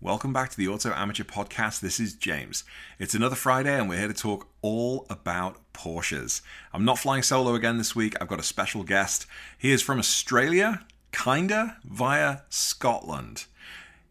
Welcome back to the Auto Amateur Podcast. This is James. It's another Friday, and we're here to talk all about Porsches. I'm not flying solo again this week. I've got a special guest. He is from Australia, kinda, via Scotland.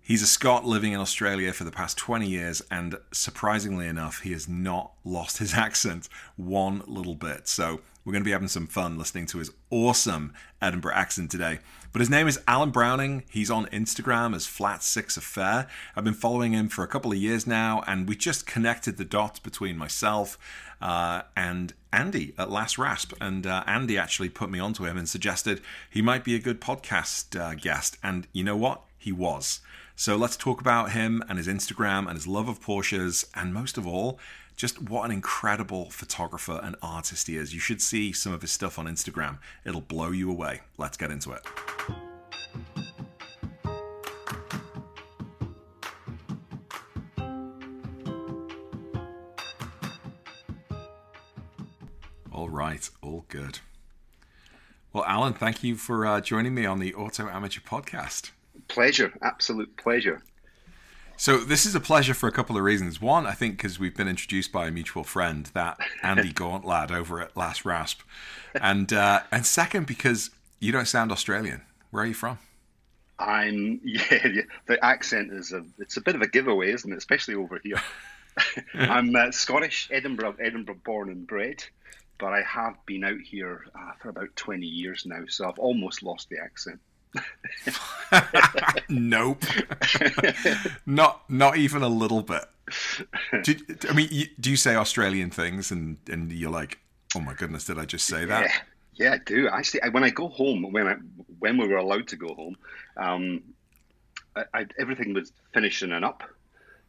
He's a Scot living in Australia for the past 20 years, and surprisingly enough, he has not lost his accent one little bit. So, we're going to be having some fun listening to his awesome Edinburgh accent today. But his name is Alan Browning. He's on Instagram as Flat Six Affair. I've been following him for a couple of years now, and we just connected the dots between myself uh, and Andy at Last Rasp. And uh, Andy actually put me onto him and suggested he might be a good podcast uh, guest. And you know what? He was. So let's talk about him and his Instagram and his love of Porsches, and most of all, just what an incredible photographer and artist he is. You should see some of his stuff on Instagram, it'll blow you away. Let's get into it. All right, all good. Well, Alan, thank you for uh, joining me on the Auto Amateur Podcast. Pleasure, absolute pleasure. So this is a pleasure for a couple of reasons. One, I think because we've been introduced by a mutual friend, that Andy Gaunt lad over at Last Rasp, and uh, and second because you don't sound Australian. Where are you from? I'm yeah, yeah. The accent is a it's a bit of a giveaway, isn't it? Especially over here. I'm uh, Scottish, Edinburgh, Edinburgh born and bred, but I have been out here uh, for about 20 years now, so I've almost lost the accent. Nope. not not even a little bit. Do, I mean, you, do you say Australian things and and you're like, oh my goodness, did I just say that? Yeah, yeah, I do. Actually, when I go home, when I when we were allowed to go home, um, I, I, everything was finishing and up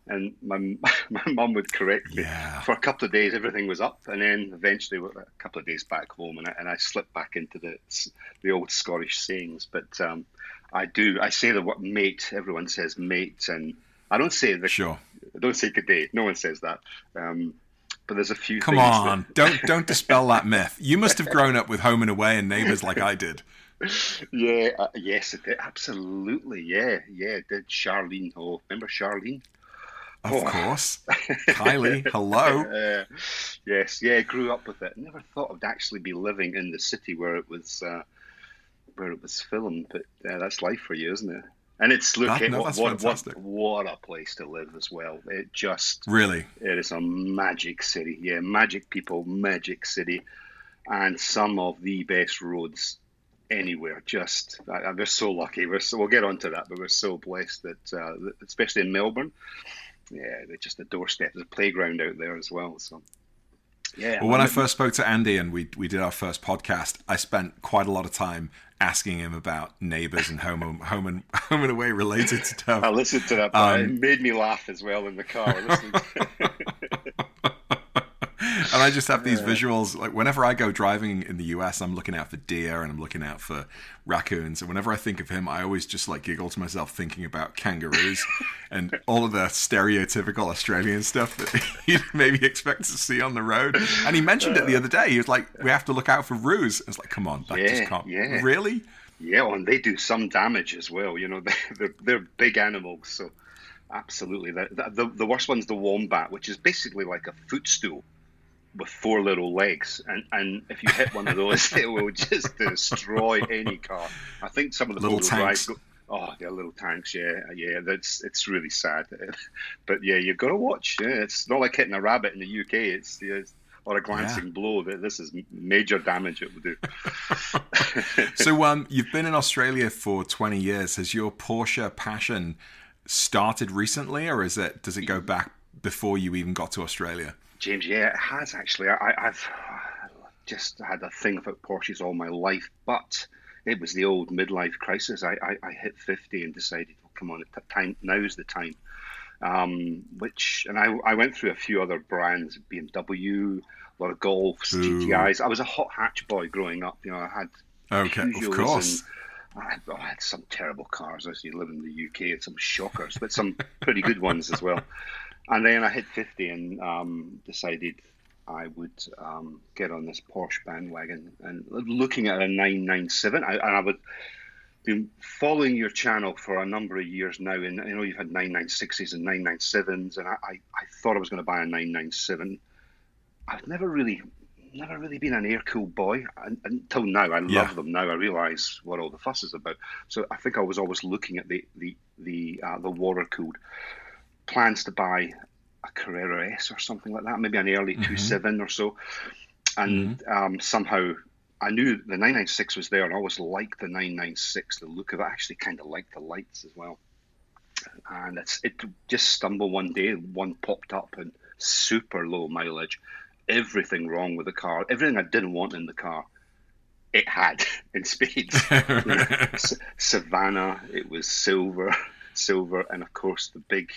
and my my mum would correct me yeah. for a couple of days. Everything was up, and then eventually a couple of days back home, and I, and I slipped back into the the old Scottish sayings. But um, I do I say the word mate. Everyone says mate, and I don't say the sure. I don't say good day. No one says that. Um, but there's a few. Come on, that... don't don't dispel that myth. You must have grown up with home and away and neighbours like I did. Yeah, uh, yes, it absolutely. Yeah, yeah. Did Charlene? Oh, remember Charlene? Of oh. course. Kylie, hello. Uh, yes, yeah, grew up with it. Never thought I'd actually be living in the city where it was uh, where it was filmed, but uh, that's life for you, isn't it? And it's look that, at no, what, what, what, what a place to live as well. It just really it is a magic city. Yeah, magic people, magic city, and some of the best roads anywhere. Just I, we're so lucky. We're so, we'll get onto that, but we're so blessed that, uh, especially in Melbourne, yeah, they're just a doorstep. There's a playground out there as well. So yeah. Well, when I first spoke to Andy and we we did our first podcast, I spent quite a lot of time asking him about neighbours and home home and home and away related stuff. I listened to that. Um, it made me laugh as well in the car. and I just have these visuals. Like whenever I go driving in the US, I'm looking out for deer and I'm looking out for raccoons. And whenever I think of him, I always just like giggle to myself thinking about kangaroos and all of the stereotypical Australian stuff that you'd maybe expect to see on the road. And he mentioned it the other day. He was like, "We have to look out for roos." It's like, come on, that yeah, just can't. Yeah. Really? Yeah, and they do some damage as well. You know, they're they're big animals, so absolutely. The, the, the worst one's the wombat, which is basically like a footstool with four little legs, and, and if you hit one of those, it will just destroy any car. I think some of the little tanks. Go, oh, they're little tanks. Yeah, yeah. That's it's really sad, but yeah, you've got to watch. Yeah, it's not like hitting a rabbit in the UK. It's, it's or a glancing yeah. blow. This is major damage it will do. so, um, you've been in Australia for twenty years. Has your Porsche passion started recently, or is it does it go back before you even got to Australia? James, yeah, it has actually. I, have just had a thing about Porsches all my life, but it was the old midlife crisis. I, I, I hit 50 and decided, well, come on, time now's the time. Um, which, and I, I went through a few other brands, BMW, a lot of Golfs, Ooh. GTIs. I was a hot hatch boy growing up. You know, I had okay, of course. I had, oh, I had some terrible cars as you live in the UK, and some shockers, but some pretty good ones as well. And then I hit 50 and um, decided I would um, get on this Porsche bandwagon. And looking at a 997, I, and I would been following your channel for a number of years now, and I know you've had 996s and 997s, and I, I, I thought I was going to buy a 997. I've never really, never really been an air cooled boy until now. I love yeah. them now. I realise what all the fuss is about. So I think I was always looking at the the the uh, the water cooled plans to buy a Carrera S or something like that, maybe an early mm-hmm. 27 or so, and mm-hmm. um, somehow I knew the 996 was there, and I always liked the 996, the look of it. I actually kind of liked the lights as well. And it's it just stumbled one day, one popped up and super low mileage, everything wrong with the car, everything I didn't want in the car, it had in spades. Savannah, it was silver, silver, and of course the big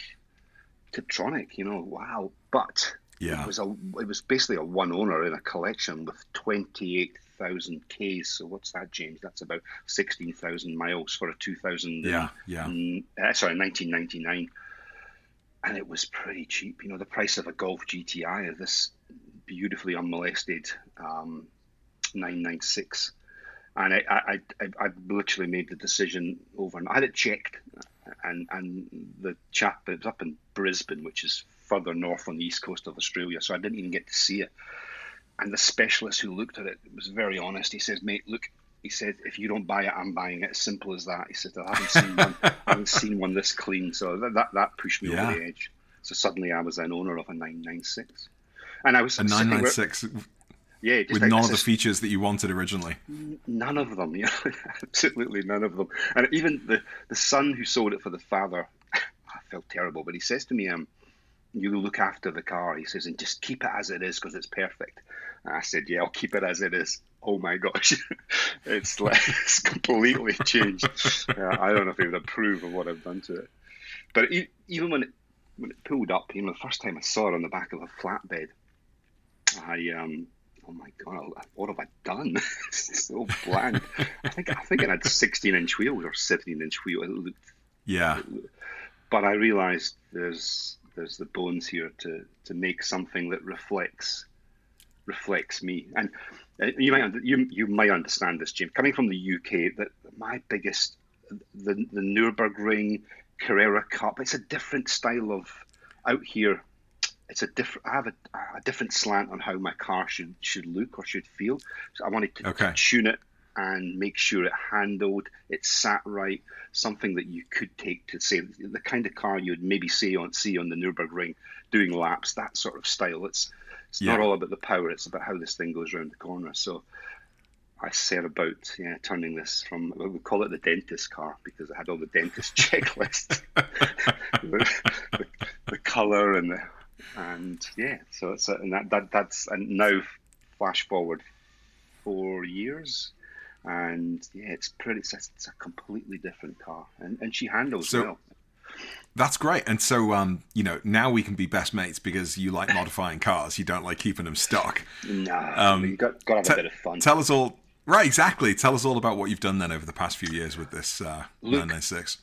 Tiptronic. You know, wow! But yeah. it was a it was basically a one owner in a collection with twenty eight thousand Ks. So what's that, James? That's about sixteen thousand miles for a two thousand. Yeah, yeah. Uh, sorry, nineteen ninety nine. And it was pretty cheap. You know, the price of a Golf GTI of this beautifully unmolested um, 996 and I, I, I, I, literally made the decision over. And I had it checked, and and the chap it was up in Brisbane, which is further north on the east coast of Australia, so I didn't even get to see it. And the specialist who looked at it was very honest. He says, "Mate, look." He said, "If you don't buy it, I'm buying it. As simple as that." He said, "I haven't seen one. I haven't seen one this clean." So that that, that pushed me yeah. over the edge. So suddenly, I was an owner of a 996, and I was a 996 yeah, with none of the features that you wanted originally. None of them, yeah, absolutely none of them. And even the the son who sold it for the father, I felt terrible, but he says to me, um, "You look after the car," he says, "and just keep it as it is because it's perfect." And I said, "Yeah, I'll keep it as it is." Oh my gosh, it's like it's completely changed. I don't know if he would approve of what I've done to it, but even when it when it pulled up, you know, the first time I saw it on the back of a flatbed, I um oh my god, what have I done? so bland. I think I think it had 16 inch wheels or 17 inch wheels. It looked, yeah. It looked, but I realised there's there's the bones here to to make something that reflects reflects me. And uh, you might you you might understand this, Jim. Coming from the UK, that my biggest the the Nurburgring Carrera Cup. It's a different style of out here it's a different. I have a, a, different slant on how my car should should look or should feel. So I wanted to, okay. tune it and make sure it handled, it sat right, something that you could take to say the kind of car you'd maybe see on see on the Nurburgring doing laps, that sort of style. It's it's yeah. not all about the power; it's about how this thing goes around the corner. So. I set about yeah, turning this from we call it the dentist car because it had all the dentist checklists, the, the, the color and the and yeah, so it's a, and that, that that's and now flash forward four years, and yeah, it's pretty. It's a, it's a completely different car, and and she handles so, well. That's great. And so, um, you know, now we can be best mates because you like modifying cars. You don't like keeping them stuck. No, um, you got, got to have t- a bit of fun. Tell us all, right? Exactly. Tell us all about what you've done then over the past few years with this uh, Look, 996.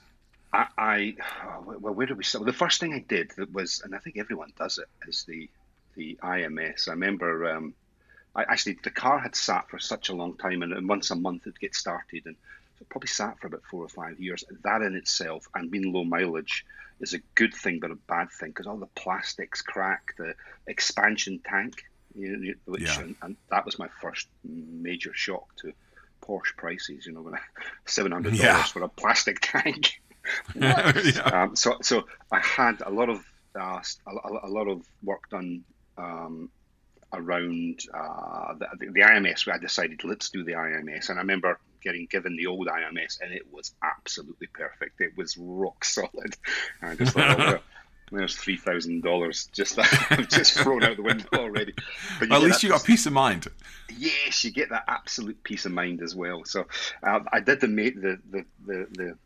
I, I well, where did we start? Well, the first thing I did that was, and I think everyone does it, is the the IMS. I remember, um, I actually the car had sat for such a long time, and, and once a month it'd get started, and it probably sat for about four or five years. That in itself, and being low mileage, is a good thing, but a bad thing because all the plastics crack, the expansion tank, you know, which yeah. and, and that was my first major shock to Porsche prices. You know, when seven hundred dollars yeah. for a plastic tank. yeah. um, so, so I had a lot of uh, a, a, lot of work done um, around uh, the, the, IMS. I decided let's do the IMS, and I remember getting given the old IMS, and it was absolutely perfect. It was rock solid. And I just thought, oh, there's three thousand dollars just that just thrown out the window already. But at least you got peace of mind. Yes, you get that absolute peace of mind as well. So uh, I did the, the the the the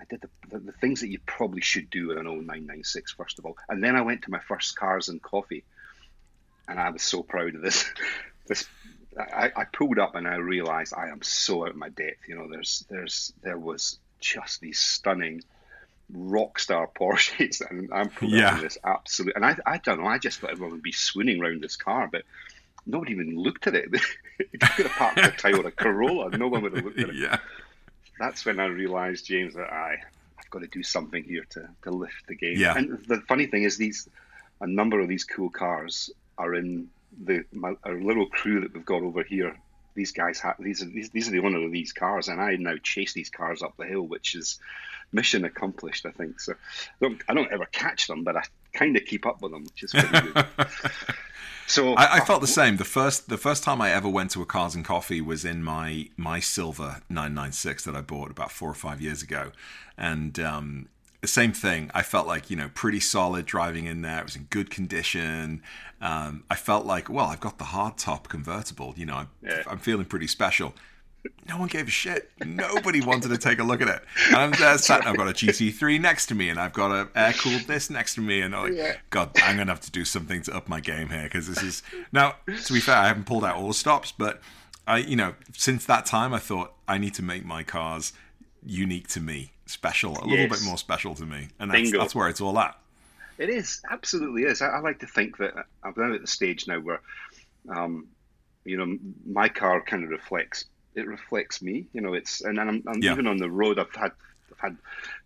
I did the, the, the, things that you probably should do with an old 996, first of all. And then I went to my first Cars and Coffee, and I was so proud of this. this I, I pulled up and I realized I am so out of my depth. You know, there's there's there was just these stunning rock star Porsches, and I'm pulling yeah. this absolute. And I I don't know. I just thought everyone would be swooning around this car, but nobody even looked at it. it could have parked a Toyota Corolla. No one would have looked at it. Yeah that's when I realised, James, that I I've got to do something here to, to lift the game. Yeah. And the funny thing is, these a number of these cool cars are in the my, our little crew that we've got over here. These guys have these are these, these are the owner of these cars, and I now chase these cars up the hill, which is mission accomplished. I think so. I don't, I don't ever catch them, but I kind of keep up with them, which is pretty good. So I, I, felt the same. The first the first time I ever went to a Cars and Coffee was in my my silver 996 that I bought about four or five years ago, and um, the same thing. I felt like you know pretty solid driving in there. It was in good condition. Um, I felt like well, I've got the hardtop convertible. You know, I'm, yeah. I'm feeling pretty special no one gave a shit. Nobody wanted to take a look at it. And I'm there sat, I've got a GT3 next to me, and I've got a air cooled this next to me, and I'm like, yeah. God, I'm gonna have to do something to up my game here because this is now. To be fair, I haven't pulled out all the stops, but I, you know, since that time, I thought I need to make my cars unique to me, special, a yes. little bit more special to me, and that's, that's where it's all at. It is absolutely is. I, I like to think that I'm now at the stage now where, um, you know, my car kind of reflects it reflects me. You know, it's and, I'm, I'm yeah. even on the road. I've had I've had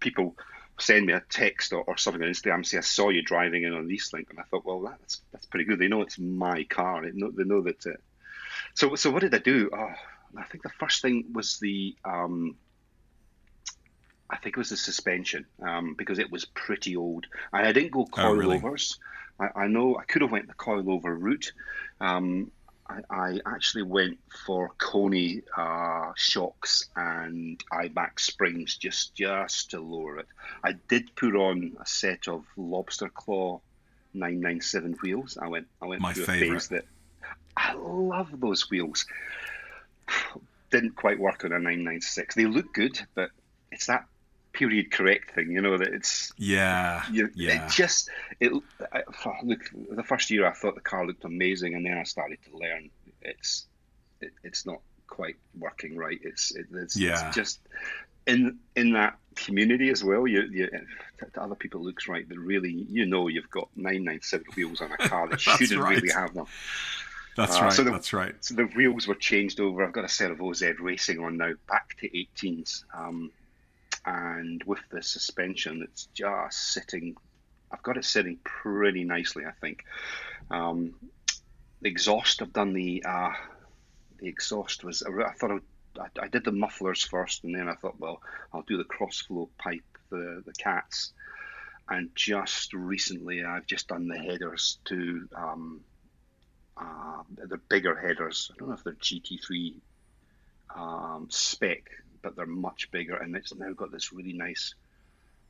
people send me a text or, or something on Instagram say I saw you driving in on Eastlink, and I thought, well, that's that's pretty good. They know it's my car. They know they know that. Uh, so so what did I do? Oh, I think the first thing was the. Um, I think it was the suspension um, because it was pretty old, and I didn't go coilovers. Oh, really? I, I, know I could have went the coilover route. Um, I, I actually went for Koni uh, shocks and Eibach springs just just to lower it. I did put on a set of lobster claw 997 wheels. I went I went My through favorite. a phase that I love those wheels. Didn't quite work on a 996. They look good, but it's that period correct thing. You know that it's yeah, you, yeah. It just it. I, look, the first year I thought the car looked amazing, and then I started to learn it's it, it's not quite working right. It's it, it's, yeah. it's just in in that community as well. You, you to other people looks right, but really you know you've got nine nine seven wheels on a car that shouldn't right. really have them. That's uh, right. So the, that's right. So the wheels were changed over. I've got a set of OZ Racing on now, back to 18s. Um, and with the suspension, it's just sitting. I've got it sitting pretty nicely, I think. Um, the exhaust, I've done the uh, the exhaust was. I thought I, I, did the mufflers first, and then I thought, well, I'll do the cross flow pipe, the the cats, and just recently I've just done the headers to. Um, uh, they're bigger headers. I don't know if they're GT3 um, spec, but they're much bigger, and it's now got this really nice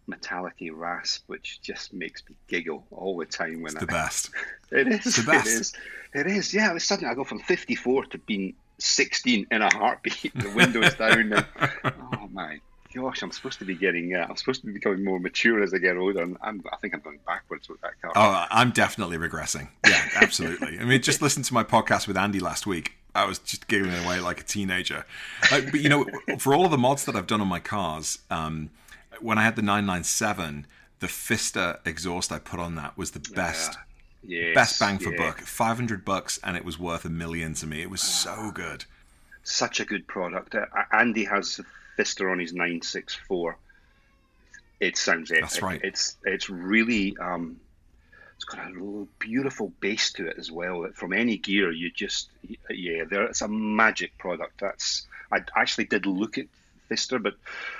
metallic rasp, which just makes me giggle all the time. When it's I, the best. it is. It's the best. It is. It is. Yeah. Suddenly I go from 54 to being 16 in a heartbeat. The windows down. And, oh my gosh, I'm supposed to be getting. Uh, I'm supposed to be becoming more mature as I get older, and I'm, I think I'm going backwards with that car. Oh, I'm definitely regressing. Yeah, absolutely. I mean, just listen to my podcast with Andy last week. I was just giggling away like a teenager. Like, but you know, for all of the mods that I've done on my cars, um, when I had the 997, the Pfister exhaust I put on that was the best. Yeah. Yes, best bang for yeah. buck. 500 bucks and it was worth a million to me. It was so good. Such a good product. Uh, Andy has Pfister on his 964. It sounds epic. That's right. It's it's really um, it's got a beautiful base to it as well. From any gear, you just yeah, there it's a magic product. That's I actually did look at Pfister, but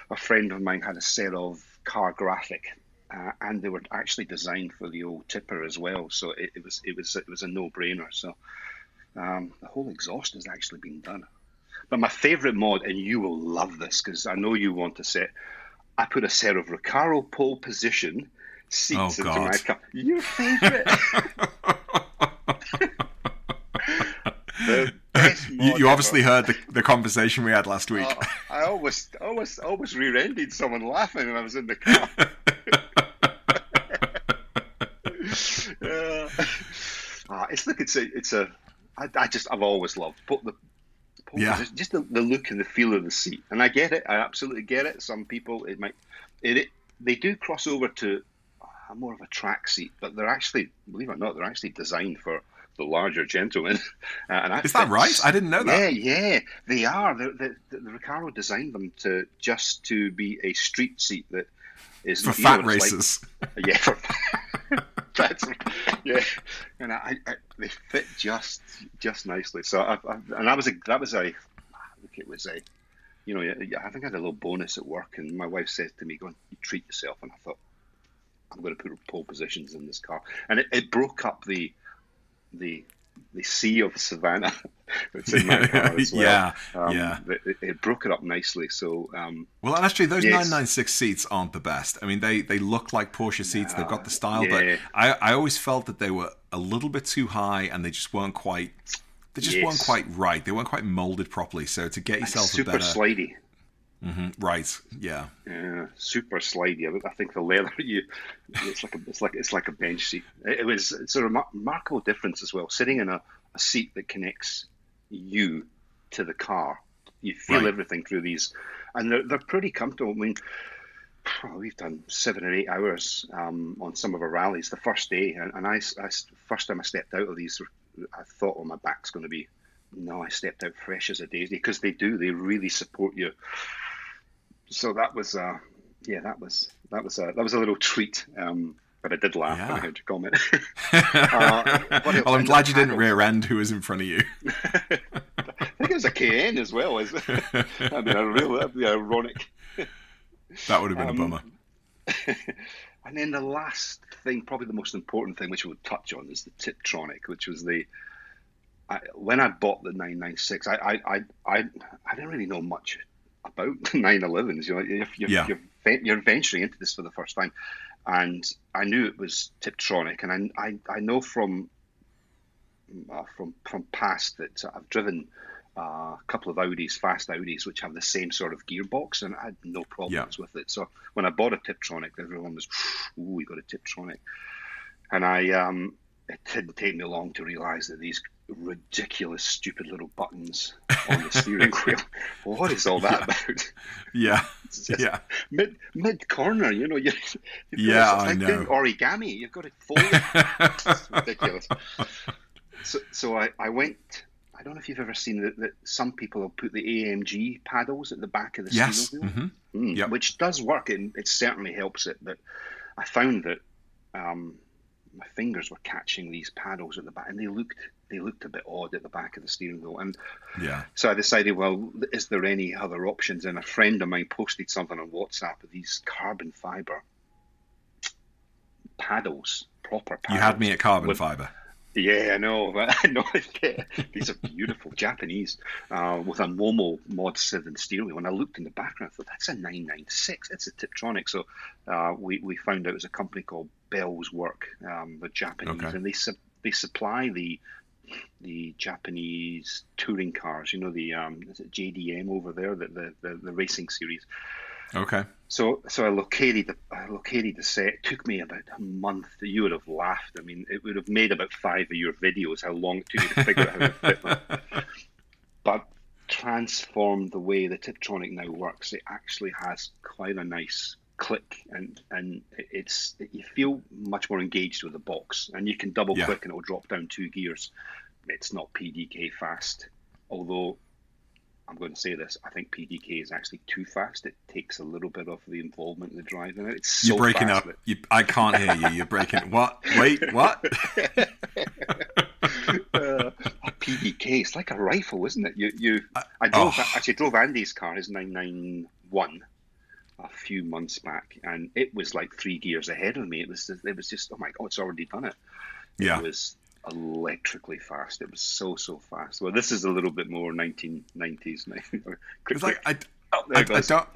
a friend of mine had a set of Cargraphic, uh, and they were actually designed for the old tipper as well. So it, it was it was it was a no brainer. So um, the whole exhaust has actually been done. But my favourite mod, and you will love this because I know you want to set. I put a set of Recaro pole position seats oh, into my car. Your favourite. the you, you obviously heard the, the conversation we had last week. Uh, I almost, almost, almost rear-ended someone laughing when I was in the car. uh, uh, it's look, it's a, it's a. I, I just, I've always loved put the, yeah, just, just the, the, look and the feel of the seat, and I get it. I absolutely get it. Some people, it might, it, it they do cross over to more of a track seat, but they're actually, believe it or not, they're actually designed for the larger gentlemen. Uh, and is that right? I didn't know that. Yeah, yeah, they are. The, the, the Recaro designed them to just to be a street seat that is for fat know, races. Like, yeah, for, that's yeah, and I, I, they fit just just nicely. So I, I, and that was a that was a I think it was a you know I think I had a little bonus at work, and my wife said to me, "Go and treat yourself," and I thought I'm going to put pole positions in this car, and it, it broke up the the the sea of Savannah. it's in my car as well. yeah, um, yeah. It, it, broke it up nicely. So, um, well, actually, those yes. 996 seats aren't the best. I mean, they they look like Porsche seats. They've got the style, yeah. but I I always felt that they were a little bit too high, and they just weren't quite. They just yes. weren't quite right. They weren't quite molded properly. So to get yourself super a better, slidey. Mm-hmm. Right. Yeah. Yeah. Super slidey. I think the leather you, it's like a, it's like it's like a bench seat. It, it was it's a remarkable difference as well. Sitting in a, a seat that connects you to the car, you feel right. everything through these, and they're they're pretty comfortable. I mean, oh, we've done seven or eight hours um, on some of our rallies the first day, and, and I, I first time I stepped out of these, I thought, "Oh, my back's going to be." No, I stepped out fresh as a daisy because they do. They really support you so that was uh, yeah, that was that was a that was a little treat. Um, but I did laugh yeah. when I heard your comment. uh, well, I'm glad you didn't rear end who was in front of you. I think it was a Cayenne as well. As I mean, a real that'd be ironic. That would have been um, a bummer. and then the last thing, probably the most important thing, which we'll touch on, is the Tiptronic, which was the I, when I bought the 996, I, I, I, I, I didn't really know much about 9/11s. You know, you're, you're, yeah. you're, you're venturing into this for the first time, and I knew it was Tiptronic, and I I, I know from uh, from from past that I've driven uh, a couple of Audis, fast Audis, which have the same sort of gearbox, and I had no problems yeah. with it. So when I bought a Tiptronic, everyone was, "Ooh, we got a Tiptronic," and I um, it didn't take me long to realise that these ridiculous, stupid little buttons on the steering wheel. What is all that yeah. about? Yeah, yeah. Mid mid corner, you know. You, yeah, I know. Origami. You've got to fold it. it's ridiculous. So, so I, I went. I don't know if you've ever seen that, that some people will put the AMG paddles at the back of the yes. steering wheel, mm-hmm. mm, yep. which does work and it certainly helps it. But I found that um, my fingers were catching these paddles at the back, and they looked they looked a bit odd at the back of the steering wheel. And yeah, so I decided, well, is there any other options? And a friend of mine posted something on WhatsApp of these carbon fiber paddles, proper. Paddles you had me at carbon with, fiber. Yeah, I know. I know. These are beautiful Japanese uh, with a Momo Mod 7 steering wheel. When I looked in the background, I thought that's a 996. It's a Tiptronic. So uh, we, we found out it was a company called Bell's Work, um, the Japanese, okay. and they su- they supply the the Japanese touring cars. You know the um, is it JDM over there, the the, the, the racing series. Okay. So so I located the I located the set. It took me about a month. You would have laughed. I mean, it would have made about five of your videos. How long it took me to figure out how to fit them. But transformed the way the Tiptronic now works. It actually has quite a nice click and and it's you feel much more engaged with the box and you can double yeah. click and it'll drop down two gears it's not pdk fast although i'm going to say this i think pdk is actually too fast it takes a little bit of the involvement in the driving it's so you're breaking up you, i can't hear you you're breaking what wait what uh, pdk it's like a rifle isn't it you you i, I drove oh. actually drove andy's car his 991 a few months back, and it was like three gears ahead of me. It was it was just oh my god, it's already done it. Yeah. It was electrically fast. It was so so fast. Well, this is a little bit more 1990s. It's like I, oh, I, I, don't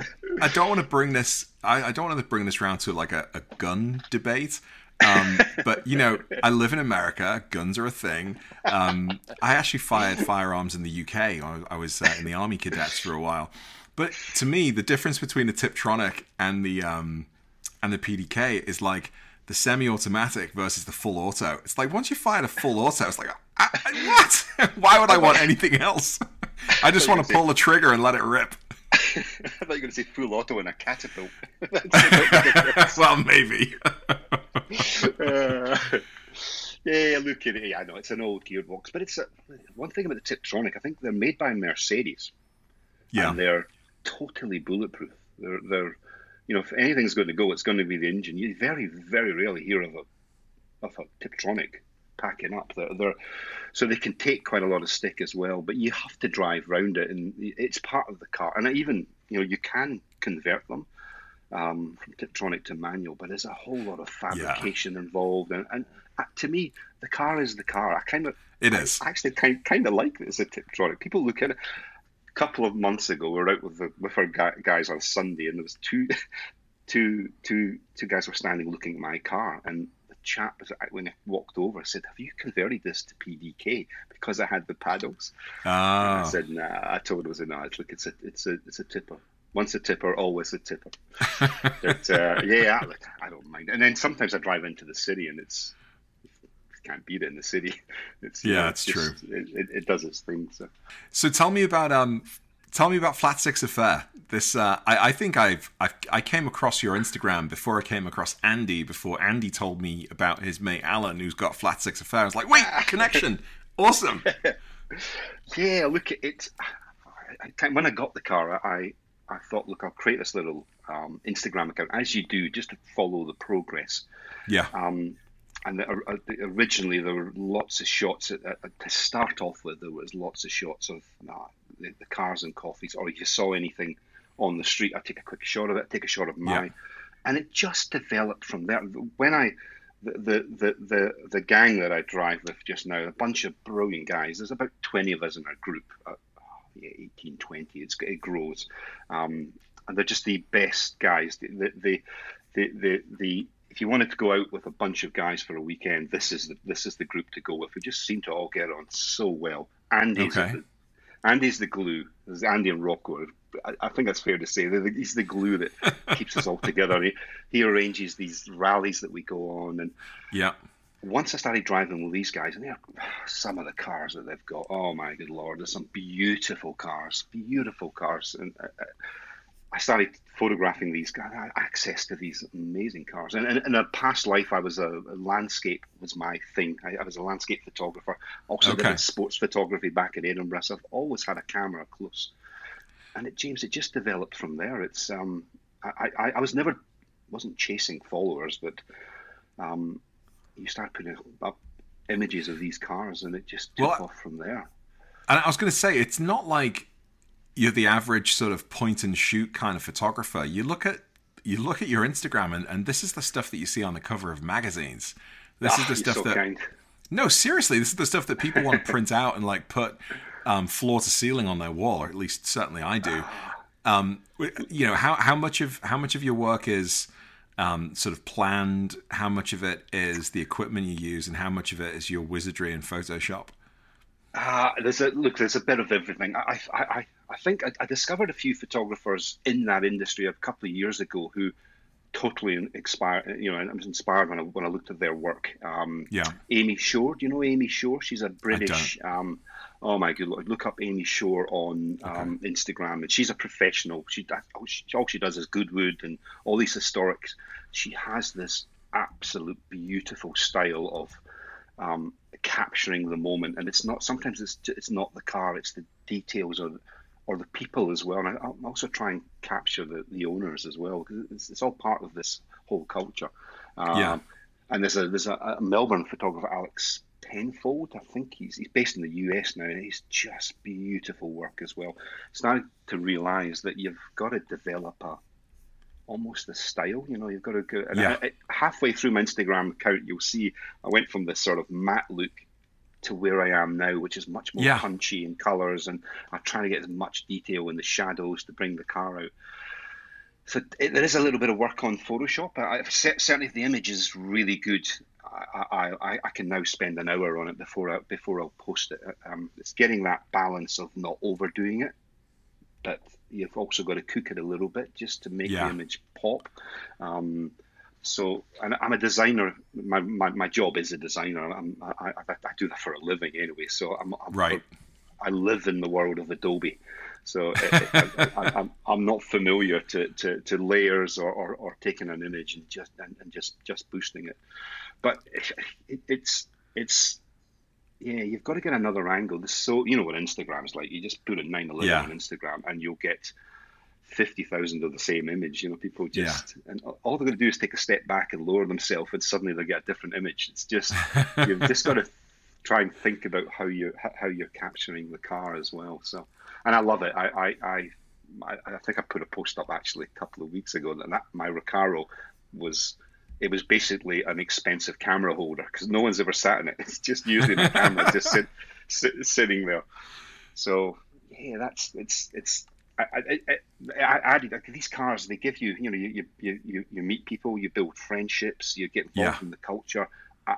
I don't want to bring this I, I don't want to bring this round to like a, a gun debate. um, but you know, I live in America. Guns are a thing. Um, I actually fired firearms in the UK. I, I was uh, in the army cadets for a while, but to me, the difference between the Tiptronic and the um, and the PDK is like the semi-automatic versus the full auto. It's like once you fire a full auto, it's like I, I, what? Why would I want anything else? I just want to pull the trigger and let it rip. I thought you were going to say full auto in a catapult. well, maybe. uh, Yeah, look at it. I know it's an old gearbox, but it's a, one thing about the Tiptronic. I think they're made by Mercedes. Yeah, and they're totally bulletproof. They're, they're, you know, if anything's going to go, it's going to be the engine. You very, very rarely hear of a of a Tiptronic packing up. They're, they're, so they can take quite a lot of stick as well, but you have to drive round it, and it's part of the car. And even you know you can convert them um, from Tiptronic to manual, but there's a whole lot of fabrication yeah. involved. And, and uh, to me, the car is the car. I kind of it is I actually kind kind of like it as a Tiptronic. People look at it. Couple of months ago, we were out with the, with our guys on Sunday, and there was two, two, two, two guys were standing looking at my car, and the chap when I walked over said, "Have you converted this to PDK?" Because I had the paddles. Ah. I said, "Nah." I told him it was a nah. Look, it's a it's a it's a tipper once a tipper, always a tipper. but uh, yeah, I, I, don't mind. And then sometimes I drive into the city, and it's can't beat it in the city. It's yeah, it's, true. It, it, it, does its thing. So, so tell me about um, tell me about Flat Six Affair. This uh, I, I think I've, I've I came across your Instagram before I came across Andy. Before Andy told me about his mate Alan, who's got Flat Six Affair. I was like, wait, connection, awesome. yeah, look, it. when I got the car, I I thought, look, I'll create this little um, Instagram account as you do, just to follow the progress. Yeah. Um, and the, uh, originally there were lots of shots at, at, to start off with. There was lots of shots of uh, the, the, cars and coffees, or if you saw anything on the street, I take a quick shot of it, take a shot of mine, yeah. and it just developed from there. When I the, the, the, the, the gang that I drive with just now, a bunch of brilliant guys. There's about 20 of us in our group. Uh, yeah, 18, 20. It's, it grows. Um, and they're just the best guys. The, the, the, the, the, if you wanted to go out with a bunch of guys for a weekend, this is the, this is the group to go with. We just seem to all get on so well. Andy's, okay. the, Andy's the glue. There's Andy and Rocco. I, I think that's fair to say. The, he's the glue that keeps us all together. He, he arranges these rallies that we go on, and yeah, once I started driving with these guys, and they're some of the cars that they've got. Oh my good lord, there's some beautiful cars, beautiful cars, and uh, uh, I started photographing these guys. I had access to these amazing cars. And, in a past life, I was a, a landscape was my thing. I, I, was a landscape photographer. Also okay. did sports photography back in Edinburgh. So I've always had a camera close. And it, James, it just developed from there. It's um, I, I, I was never wasn't chasing followers, but um, you start putting up images of these cars, and it just took well, off from there. And I was going to say, it's not like you're the average sort of point and shoot kind of photographer. You look at you look at your Instagram, and, and this is the stuff that you see on the cover of magazines. This oh, is the stuff so that. Kind. No, seriously, this is the stuff that people want to print out and like put um, floor to ceiling on their wall, or at least certainly I do. Um, you know how how much of how much of your work is um, sort of planned, how much of it is the equipment you use, and how much of it is your wizardry in Photoshop? Uh, there's a look. There's a bit of everything. I I, I think I, I, discovered a few photographers in that industry a couple of years ago who totally inspired. You know, I was inspired when I when I looked at their work. Um, yeah. Amy Shore. Do you know Amy Shore? She's a British. Um, oh my good lord! Look up Amy Shore on okay. um, Instagram, and she's a professional. She, she all she does is Goodwood and all these historics. She has this absolute beautiful style of um, capturing the moment, and it's not. Sometimes it's it's not the car; it's the details or or the people as well. And I, will also try and capture the, the owners as well because it's, it's all part of this whole culture. Um, yeah. And there's a there's a, a Melbourne photographer, Alex Penfold. I think he's he's based in the US now, and he's just beautiful work as well. Started to realise that you've got to develop a almost a style. You know, you've got to go. And yeah. I, I, halfway through my Instagram account, you'll see I went from this sort of matte look to where I am now, which is much more yeah. punchy in colours, and I'm trying to get as much detail in the shadows to bring the car out. So it, there is a little bit of work on Photoshop. I, certainly, if the image is really good, I, I, I, can now spend an hour on it before I, before I'll post it. Um, it's getting that balance of not overdoing it, but you've also got to cook it a little bit just to make yeah. the image pop. Um, so, and I'm a designer. My, my, my job is a designer. I'm, I, I, I do that for a living anyway. So I'm, I'm right. I live in the world of Adobe. So I, am I'm not familiar to, to, to layers or, or, or, taking an image and just and, and just just boosting it. But it, it's it's yeah, you've got to get another angle. This so you know what Instagram's like. You just put a 911 Yeah. on Instagram and you'll get fifty thousand of the same image. You know, people just and all they're going to do is take a step back and lower themselves, and suddenly they get a different image. It's just you've just got to try and think about how you how you're capturing the car as well. So, and I love it. I I I, I I think I put a post up actually a couple of weeks ago that, that my Recaro was. It was basically an expensive camera holder because no one's ever sat in it. It's just using the camera, just sit, sit, sitting there. So yeah, that's it's it's. I, I, I, I added like, these cars. They give you, you know, you you, you, you meet people, you build friendships, you get involved Yeah. in the culture,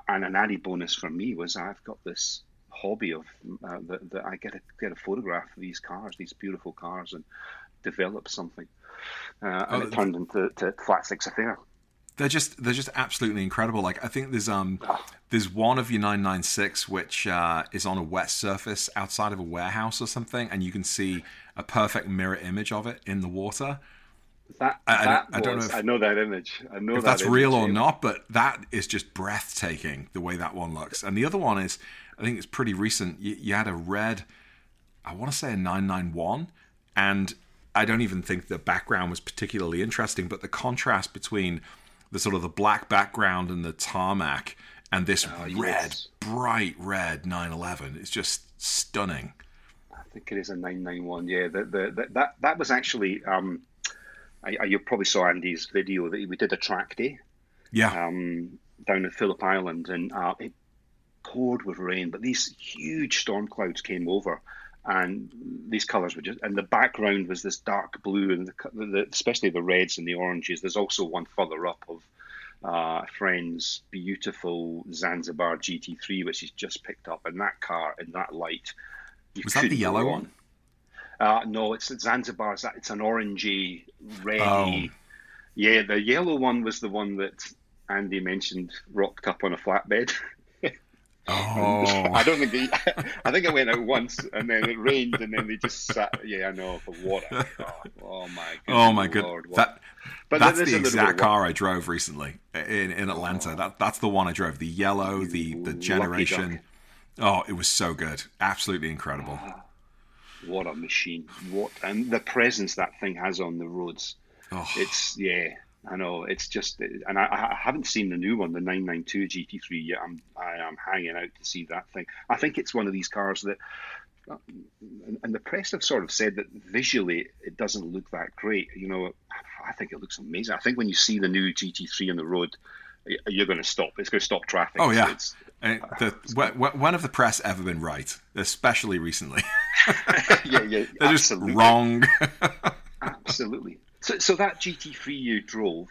and an added bonus for me was I've got this hobby of uh, that, that I get a get a photograph of these cars, these beautiful cars, and develop something. Uh, and Oh, it turned into to Flat Six Affair. They're just they're just absolutely incredible. Like I think there's um there's one of your 996 which uh, is on a wet surface outside of a warehouse or something, and you can see a perfect mirror image of it in the water. That, I- I that don't- I don't know if- I know that image. I know if that that's real or yeah. not, but that is just breathtaking the way that one looks. And the other one is, I think it's pretty recent. You, you had a red, I want to say a 991, and I don't even think the background was particularly interesting, but the contrast between the sort of the black background and the tarmac and this red, Oh, yes. bright red 911 It's just stunning. I think it is a 991. Yeah, the, the, the, that that was actually. Um, I, I, you probably saw Andy's video that we did a track day Yeah, um, down in Phillip Island, and uh, it poured with rain, but these huge storm clouds came over, and these colours were just. And the background was this dark blue, and the, the, especially the reds and the oranges. There's also one further up of uh, friend's beautiful Zanzibar GT3, which he's just picked up, and that car in that light. you was that the yellow one? Uh, no, it's Zanzibar. It's, it's an orangey, reddy. Oh. Yeah, the yellow one was the one that Andy mentioned rocked up on a flatbed. Oh, I don't think they, I think it went out once and then it rained and then they just sat. Yeah, I know. But what a car! Oh my god! oh my oh god, Lord, that But that's the exact car I drove recently in in Atlanta. Oh. That that's the one I drove. The yellow, the the generation. Oh, it was so good. Absolutely incredible. Ah, what a machine! What and the presence that thing has on the roads. Oh, It's yeah, I know. It's just, and I, I haven't seen the new one, the 992 GT3 yet. I'm I am hanging out to see that thing. I think it's one of these cars that, and, the press have sort of said that visually it doesn't look that great. You know, I think it looks amazing. I think when you see the new GT3 on the road, you're going to stop. It's going to stop traffic. Oh, yeah. It's, And uh, the, wh- wh- when have the press ever been right? Especially recently. yeah, yeah, They're just absolutely. wrong. Absolutely. So, so that GT3 you drove,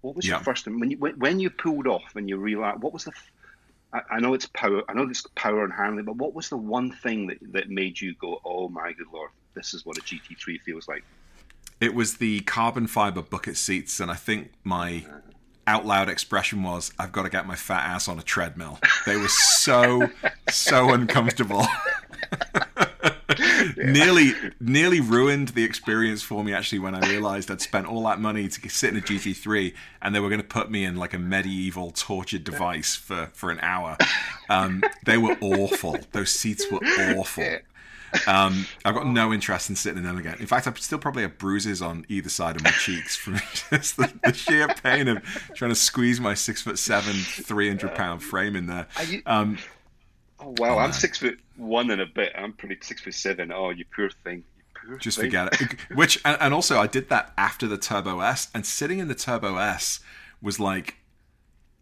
what was Yeah. your first? When you when, when you pulled off, when you realized, what was the? I know it's power. I know it's power and handling, but what was the one thing that that made you go, "Oh my good lord, this is what a GT3 feels like"? It was the carbon fiber bucket seats, and I think my out loud expression was, "I've got to get my fat ass on a treadmill." They were so so uncomfortable. nearly nearly ruined the experience for me actually when I realized I'd spent all that money to sit in a GT3 and they were going to put me in like a medieval tortured device for for an hour. Um, they were awful. Those seats were awful. Um, I've got no interest in sitting in them again. In fact, I still probably have bruises on either side of my cheeks from just the, the sheer pain of trying to squeeze my six foot seven, three hundred pound frame in there. Um, Oh wow, Oh, I'm six foot one and a bit. I'm pretty six foot seven. Oh, you poor thing. You poor just thing. forget it. Which and, and also I did that after the Turbo S, and sitting in the Turbo S was like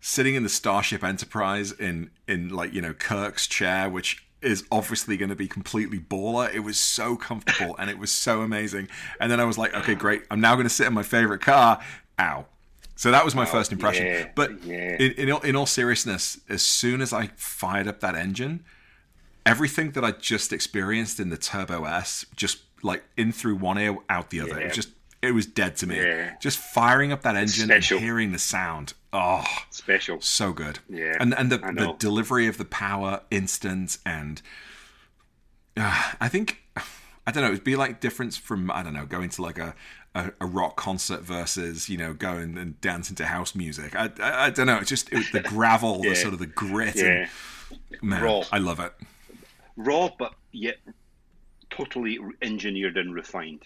sitting in the Starship Enterprise in in like you know Kirk's chair, which is obviously going to be completely baller. It was so comfortable and it was so amazing. And then I was like, okay, great. I'm now going to sit in my favorite car. Ow. So that was my first impression. yeah, but yeah. in, in, all, in all seriousness, as soon as I fired up that engine, everything that I just experienced in the Turbo S, just like in through one ear, out the other, it was just it was dead to me. Yeah. Just firing up that engine special. and hearing the sound. Oh, Special. so good. Yeah, and and the, the delivery of the power, instant, and uh, I think I don't know. It'd be like difference from I don't know going to like a. A, a rock concert versus you know going and dancing to house music. I I, I don't know. It's just it, the gravel, the sort of the grit, Yeah. and Man, raw. I love it. Raw, but yet totally engineered and refined.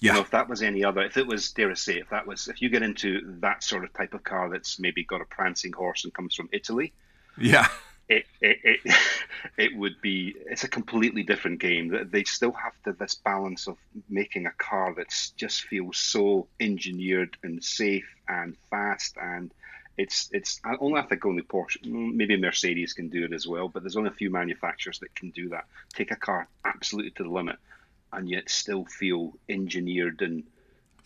Yeah, You know, if that was any other, if it was, dare I say, if that was, if you get into that sort of type of car that's maybe got a prancing horse and comes from Italy, yeah, it it it, it would be, it's a completely different game. They still have to this balance of making a car that's just feels so engineered and safe and fast and. It's it's only I think only Porsche, mm, maybe Mercedes can do it as well, but there's only a few manufacturers that can do that. Take a car absolutely to the limit, and yet still feel engineered and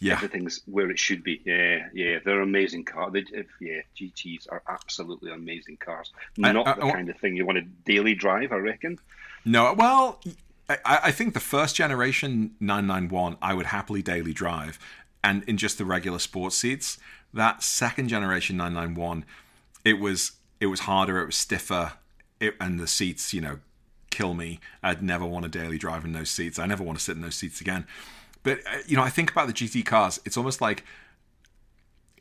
yeah. everything's where it should be. Yeah, yeah, they're amazing cars. They, if, yeah, GTS are absolutely amazing cars. I- Not I- the I- kind of thing you want to daily drive, I reckon. No, well, I, I think the first generation 991 I would happily daily drive, and in just the regular sports seats. That second generation 991, it was it was harder, it was stiffer, it, and the seats, you know, kill me. I'd never want to daily drive in those seats. I never want to sit in those seats again. But uh, you know, I think about the GT cars. It's almost like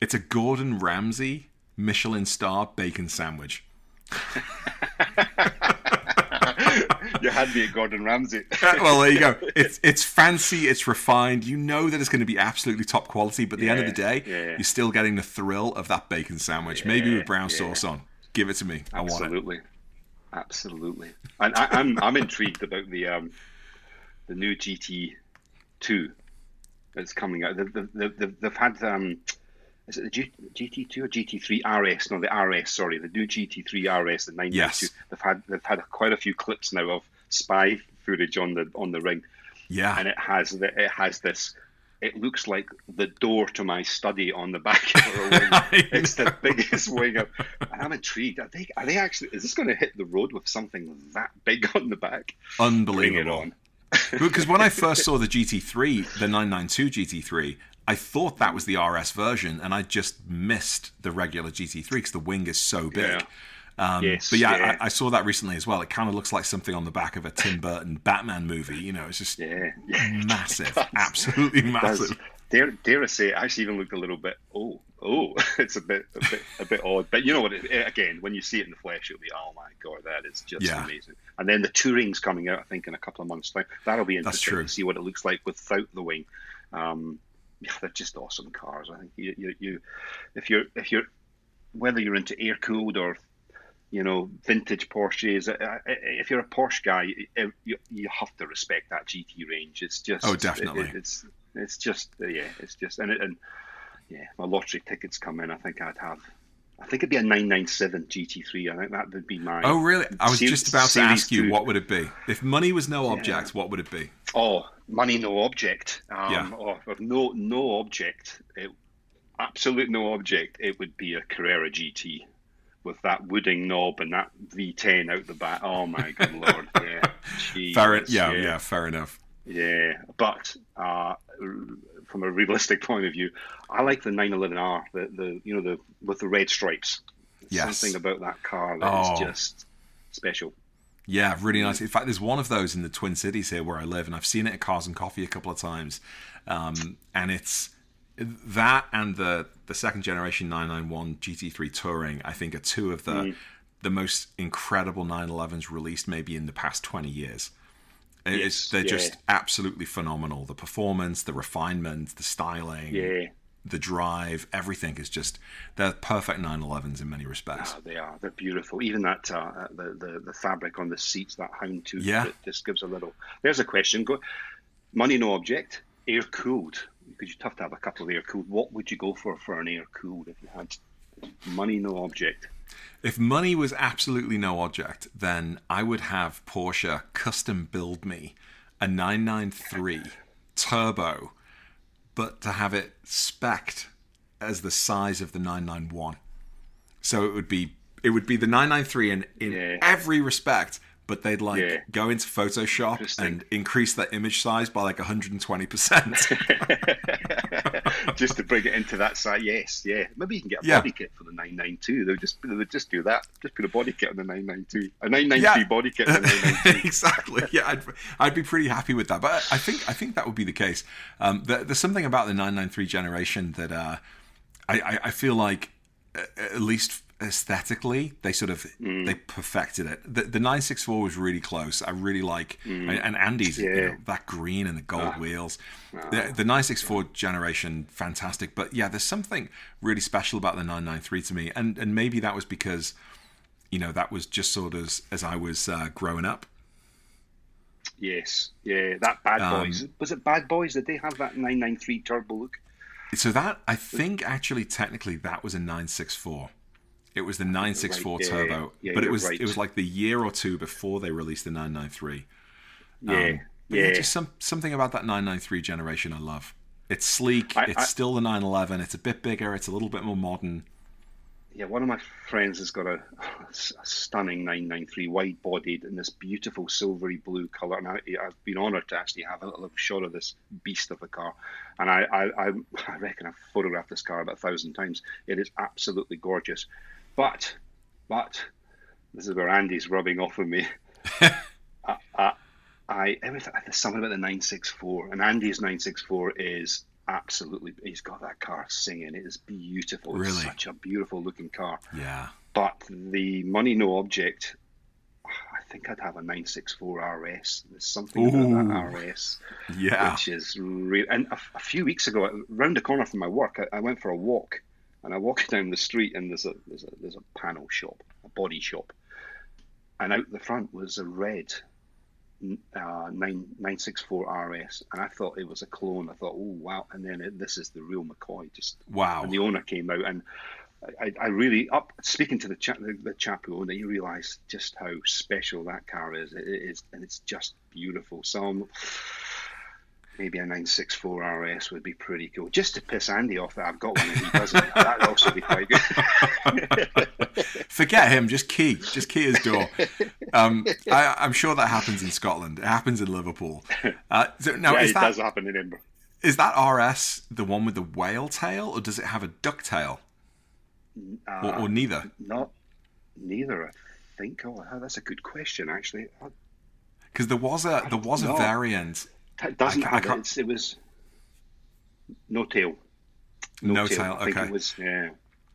it's a Gordon Ramsay Michelin star bacon sandwich. you had me at Gordon Ramsay. well, there you go. It's it's fancy, it's refined. You know that it's going to be absolutely top quality, but at the end of the day, Yeah, yeah. you're still getting the thrill of that bacon sandwich, maybe with brown yeah. sauce on. Give it to me. I want it. Absolutely, absolutely. And I, I'm I'm intrigued about the um the new GT two that's coming out. They've, they've, they've, they've had um. Is it the G, GT2 or GT3 RS? No, the RS. Sorry, the new GT3 RS, the 992. Yes. They've had they've had quite a few clips now of spy footage on the on the ring, Yeah. and it has the, it has this. It looks like the door to my study on the back of a wing. it's the biggest wing. Of, and I'm intrigued. Are they are they actually? Is this going to hit the road with something that big on the back? Bring it Unbelievable. on. because when I first saw the GT3, the 992 GT3, I thought that was the RS version, and I just missed the regular GT3 because the wing is so big. Yeah. Um, Yes, but yeah, yeah. I, I saw that recently as well. It kind of looks like something on the back of a Tim Burton Batman movie. You know, it's just Yeah, yeah. massive, does. absolutely does. massive. Dare, dare I say, it actually even looked a little bit. Oh, oh, it's a bit, a bit, a bit odd. But you know what? It, again, when you see it in the flesh, it'll be, oh my god, that is just Yeah. amazing. And then the touring's coming out, I think, in a couple of months' time. That'll be interesting true. to see what it looks like without the wing. Um, yeah, they're just awesome cars. I think you, you, you, if you're, if you're, whether you're into air cooled or you know, vintage Porsches. Uh, uh, If you're a Porsche guy, uh, you, you have to respect that GT range. It's just Oh, definitely. it- it's it's just yeah, it's just and it, and yeah, my lottery tickets come in. I think I'd have. I think it'd be a 997 GT3. I think that would be my. Oh, really? I was Se- just about to ask you two. what would it be if money was no object. What would it be? Oh, money no object. Um, Yeah. Or, or no no object. It, absolute no object. It would be a Carrera GT with that wooding knob and that V10 out the back. Oh my good lord! Yeah, Fair, Jesus, yeah, yeah, fair enough. Yeah, but uh, from a realistic point of view, I like the 911R, the, the you know the with the red stripes. Yes. Something about that car that is Oh. just special. Yeah, really nice. In fact, there's one of those in the Twin Cities here where I live, and I've seen it at Cars and Coffee a couple of times. Um, and it's that and the the second generation 991 GT3 Touring. I think are two of the Mm. the most incredible 911s released maybe in the past 20 years. Yes, they're yeah. just absolutely phenomenal. The performance, the refinement, the styling, Yeah. the drive, everything is just they're perfect 911s in many respects. Oh, they are. They're beautiful. Even that uh, the, the the fabric on the seats, that houndtooth, Yeah. that just gives a little. There's a question. Go. Money no object. Air cooled. Because you'd have to have a couple of air cooled. What would you go for for an air cooled if you had money no object? If money was absolutely no object, then I would have Porsche custom build me a 993 turbo, but to have it spec'd as the size of the 991. So it would be it would be the 993 in in Yeah. every respect, but they'd like Yeah. go into Photoshop and increase that image size by like 120%. just to bring it into that side. Yes, yeah. Maybe you can get a Yeah. body kit for the 992. They'll just they would just do that. Just put a body kit on the 992. A 993 Yeah. body kit on the 992. exactly. Yeah, I'd, I'd be pretty happy with that. But I think I think that would be the case. Um, there, there's something about the 993 generation that uh, I, I, I feel like, uh, at least aesthetically they sort of mm. they perfected it. The, the 964 was really close. I really like mm. and, and, Andy's yeah. you know, that green and the gold ah. wheels. Ah. The, the 964 generation fantastic, but yeah, there's something really special about the 993 to me, and and maybe that was because you know that was just sort of as, as I was uh, growing up. Yes, yeah, that Bad um, Boys was it Bad Boys? Did they have that 993 turbo look? So that I think actually technically that was a 964. It was the 964 right, turbo, yeah, but it was right. it was like the year or two before they released the 993. Yeah, um, yeah. yeah. Just some something about that 993 generation I love. It's sleek. I, it's I, still the 911. It's a bit bigger. It's a little bit more modern. Yeah, one of my friends has got a, a stunning 993 wide bodied in this beautiful silvery blue colour. And I, have been honoured to actually have a little shot of this beast of a car. And I, I, I reckon I've photographed this car about a thousand times. It is absolutely gorgeous. But, but, this is where Andy's rubbing off on me. I, I, I everything, there's something about the 964, and Andy's 964 is absolutely. He's got that car singing. It is beautiful. Really? It's such a beautiful looking car. Yeah. But the money no object. I think I'd have a 964 RS. There's something Ooh. about that RS, yeah, which is real. And a, a, few weeks ago, round the corner from my work, I, I went for a walk, and I walk down the street and there's a there's a there's a panel shop, a body shop, and out the front was a red uh, 964 RS, and I thought it was a clone. I thought, oh wow! And then it, this is the real McCoy. Just wow! And the owner came out, and I, I really up speaking to the chap, the, the chap who owned it. You realise just how special that car is. It is, and it's just beautiful. So. I'm, maybe a 964 RS would be pretty cool. Just to piss Andy off that I've got one and he doesn't. That'd also be quite good. Forget him. Just key. Just key his door. Um, I, am sure that happens in Scotland. It happens in Liverpool. Uh, so now, yeah, is it that, does happen in Edinburgh. Is that RS the one with the whale tail, or does it have a duck tail? Uh, or, or, neither? Not neither. I think. Oh, that's a good question, actually. Because there was a there was a variant it doesn't I, have I it. It was no tail. No, no tail. tail. Okay. It was yeah.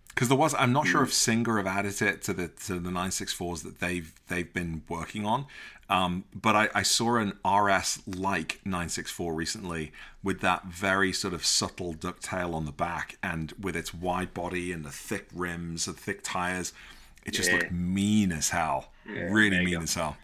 Because there was, I'm not sure hmm. if Singer have added it to the to the 964s that they've they've been working on, um, but I, I, saw an RS like 964 recently with that very sort of subtle ducktail on the back and with its wide body and the thick rims, the thick tires. It just yeah. looked mean as hell. Yeah, really mean as hell.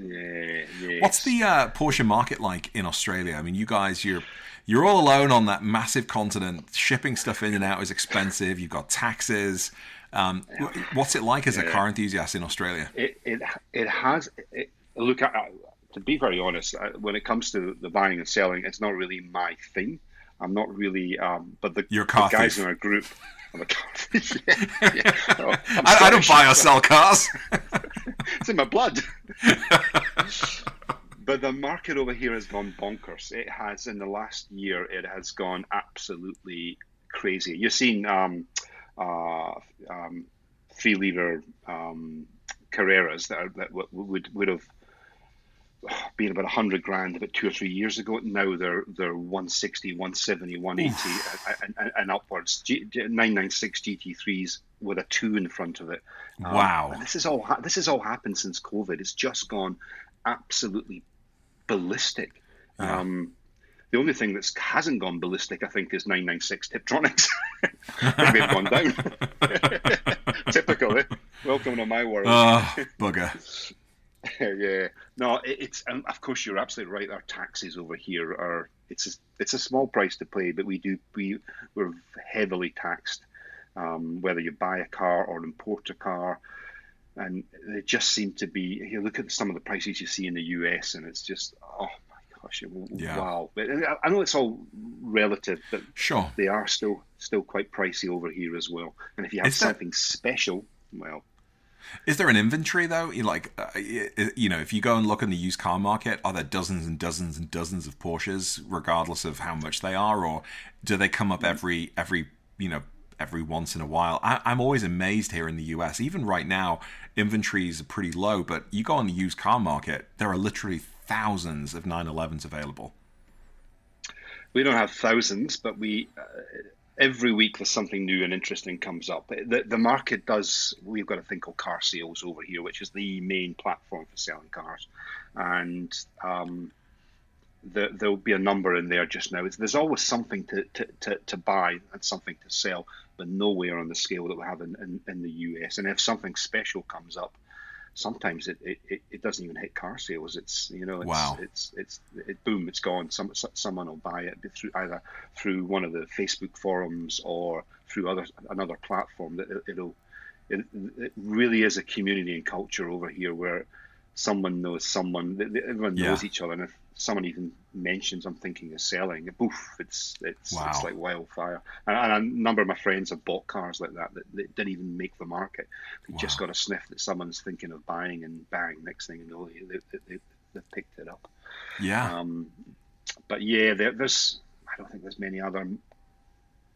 Yeah, yes. What's the uh, Porsche market like in Australia? I mean, you guys, you're you're all alone on that massive continent. Shipping stuff in and out is expensive. You've got taxes. Um, what's it like as a car enthusiast in Australia? It it, it has. It, look, I, to be very honest, when it comes to the buying and selling, it's not really my thing. I'm not really. Um, but the, the guys in our group. I'm a car yeah, yeah. Oh, I, I, don't buy or sell cars. it's in my blood. but the market over here has gone bonkers. It has in the last year. It has gone absolutely crazy. You've seen um, uh, um, three liter um, Carreras that, are, that would would have been about 100 grand about two or three years ago. Now they're they're 160, 170, 180 and, and, and, upwards. G, 996 GT3s with a two in front of it. Um, wow. this is all this has all happened since COVID. It's just gone absolutely ballistic. Yeah. Um, the only thing that hasn't gone ballistic, I think, is 996 Tiptronics. Maybe it's gone down. Typical, eh? Welcome to my world. Oh, bugger. yeah, no, it, it's and of course you're absolutely right. Our taxes over here are it's a, it's a small price to pay, but we do we we're heavily taxed. Um, whether you buy a car or import a car, and they just seem to be. You look at some of the prices you see in the US, and it's just oh my gosh, yeah. wow! But I know it's all relative, but sure they are still still quite pricey over here as well. And if you have Is something that... special, well, is there an inventory though? You like, uh, you know, if you go and look in the used car market, are there dozens and dozens and dozens of Porsches, regardless of how much they are, or do they come up every every you know every once in a while? I, I'm always amazed here in the US. Even right now, inventories are pretty low, but you go on the used car market, there are literally thousands of 911s available. We don't have thousands, but we. Uh, every week there's something new and interesting comes up. The, the market does, we've got a thing called car sales over here, which is the main platform for selling cars. And um, the, there'll be a number in there just now. It's, there's always something to, to, to, to, buy and something to sell, but nowhere on the scale that we have in, in, in the US. And if something special comes up, sometimes it, it, it doesn't even hit car sales. It's you know it's wow. it's it's it, boom, it's gone. Some someone will buy it through either through one of the Facebook forums or through other another platform that it, will it, it really is a community and culture over here where someone knows someone. Everyone knows yeah. each other, and if someone even mentions I'm thinking of selling, poof, it's it's wow. it's like wildfire. And, and, a number of my friends have bought cars like that that, that didn't even make the market. They wow. just got a sniff that someone's thinking of buying, and bang, next thing you know, they they, they, they picked it up. Yeah. Um, but yeah, there, there's I don't think there's many other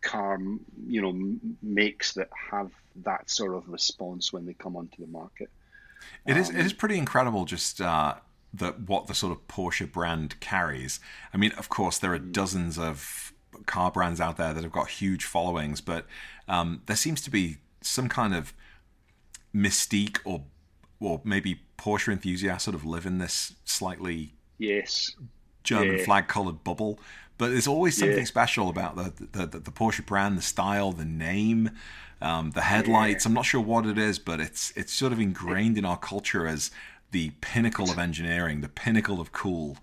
car you know makes that have that sort of response when they come onto the market. It um, is. It is pretty incredible. Just uh, that what the sort of Porsche brand carries. I mean, of course, there are mm. dozens of car brands out there that have got huge followings, but um, there seems to be some kind of mystique or or maybe Porsche enthusiasts sort of live in this slightly yes German yeah. flag coloured bubble. But there's always something yeah. special about the, the, the the Porsche brand, the style, the name, um, the headlights. Yeah. I'm not sure what it is, but it's it's sort of ingrained in our culture as the pinnacle of engineering, the pinnacle of cool.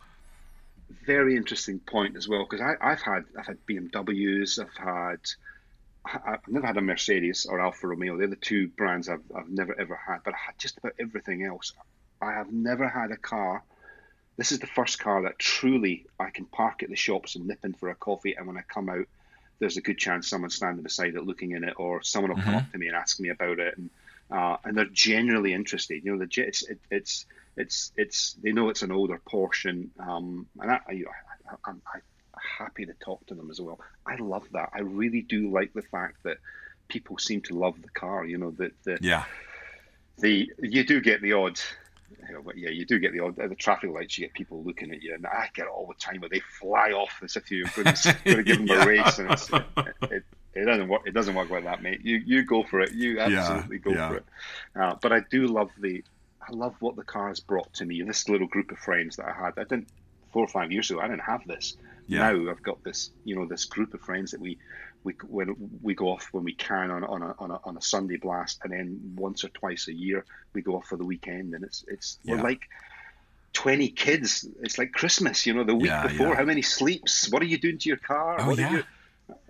Very interesting point as well, because I've had I've had BMWs, I've had I've never had a Mercedes or Alfa Romeo. They're the two brands I've, I've never ever had, but I had just about everything else. I have never had a car. This is the first car that truly I can park at the shops and nip in for a coffee, and when I come out, there's a good chance someone's standing beside it looking in it, or someone will mm-hmm. come up to me and ask me about it. And uh, and they're generally interested. You know, the it's it, it's it's it's they know it's an older Porsche, um, and I, I, I'm, I'm happy to talk to them as well. I love that. I really do like the fact that people seem to love the car. You know, that the yeah, the you do get the odd. Yeah, you do get the odd at the traffic lights. You get people looking at you, and I get it all the time where they fly off as if you're going to, going to give them yeah. a race, and it's, it, it, it doesn't work. It doesn't work like that, mate. You you go for it. You absolutely yeah, go yeah. for it. Uh, but I do love the. I love what the car has brought to me. This little group of friends that I had. I didn't four or five years ago. I didn't have this. Yeah. Now I've got this. You know, this group of friends that we we when we go off when we can on on a, on a, on a Sunday blast, and then once or twice a year we go off for the weekend, and it's it's yeah. we're like. 20 kids it's like christmas you know the week yeah, before how many sleeps what are you doing to your car oh, what yeah. You,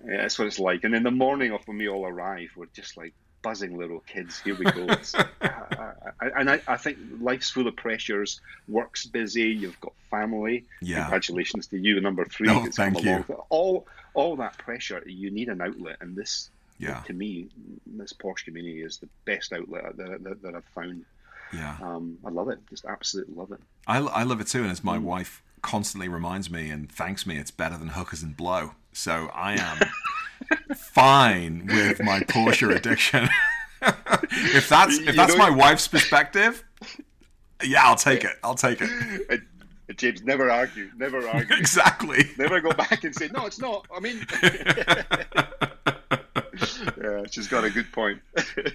yeah, that's what it's like. And in the morning of when we all arrive, we're just like buzzing little kids. Here we go. I, I, and I, I, think life's full of pressures. Work's busy. You've got family. Yeah. Congratulations to you, number three. No, thank you. All all that pressure. You need an outlet, and this, yeah. to me, this Porsche community is the best outlet that, that, that I've found. Yeah. Um, I love it. Just absolutely love it. I, I love it too, and as my mm. wife constantly reminds me and thanks me, it's better than hookers and blow. So I am fine with my Porsche addiction. if that's if that's my wife's perspective, yeah, I'll take it. I'll take it. Uh, James, never argue. Never argue. exactly. Never go back and say, no, it's not. I mean, yeah, she's got a good point.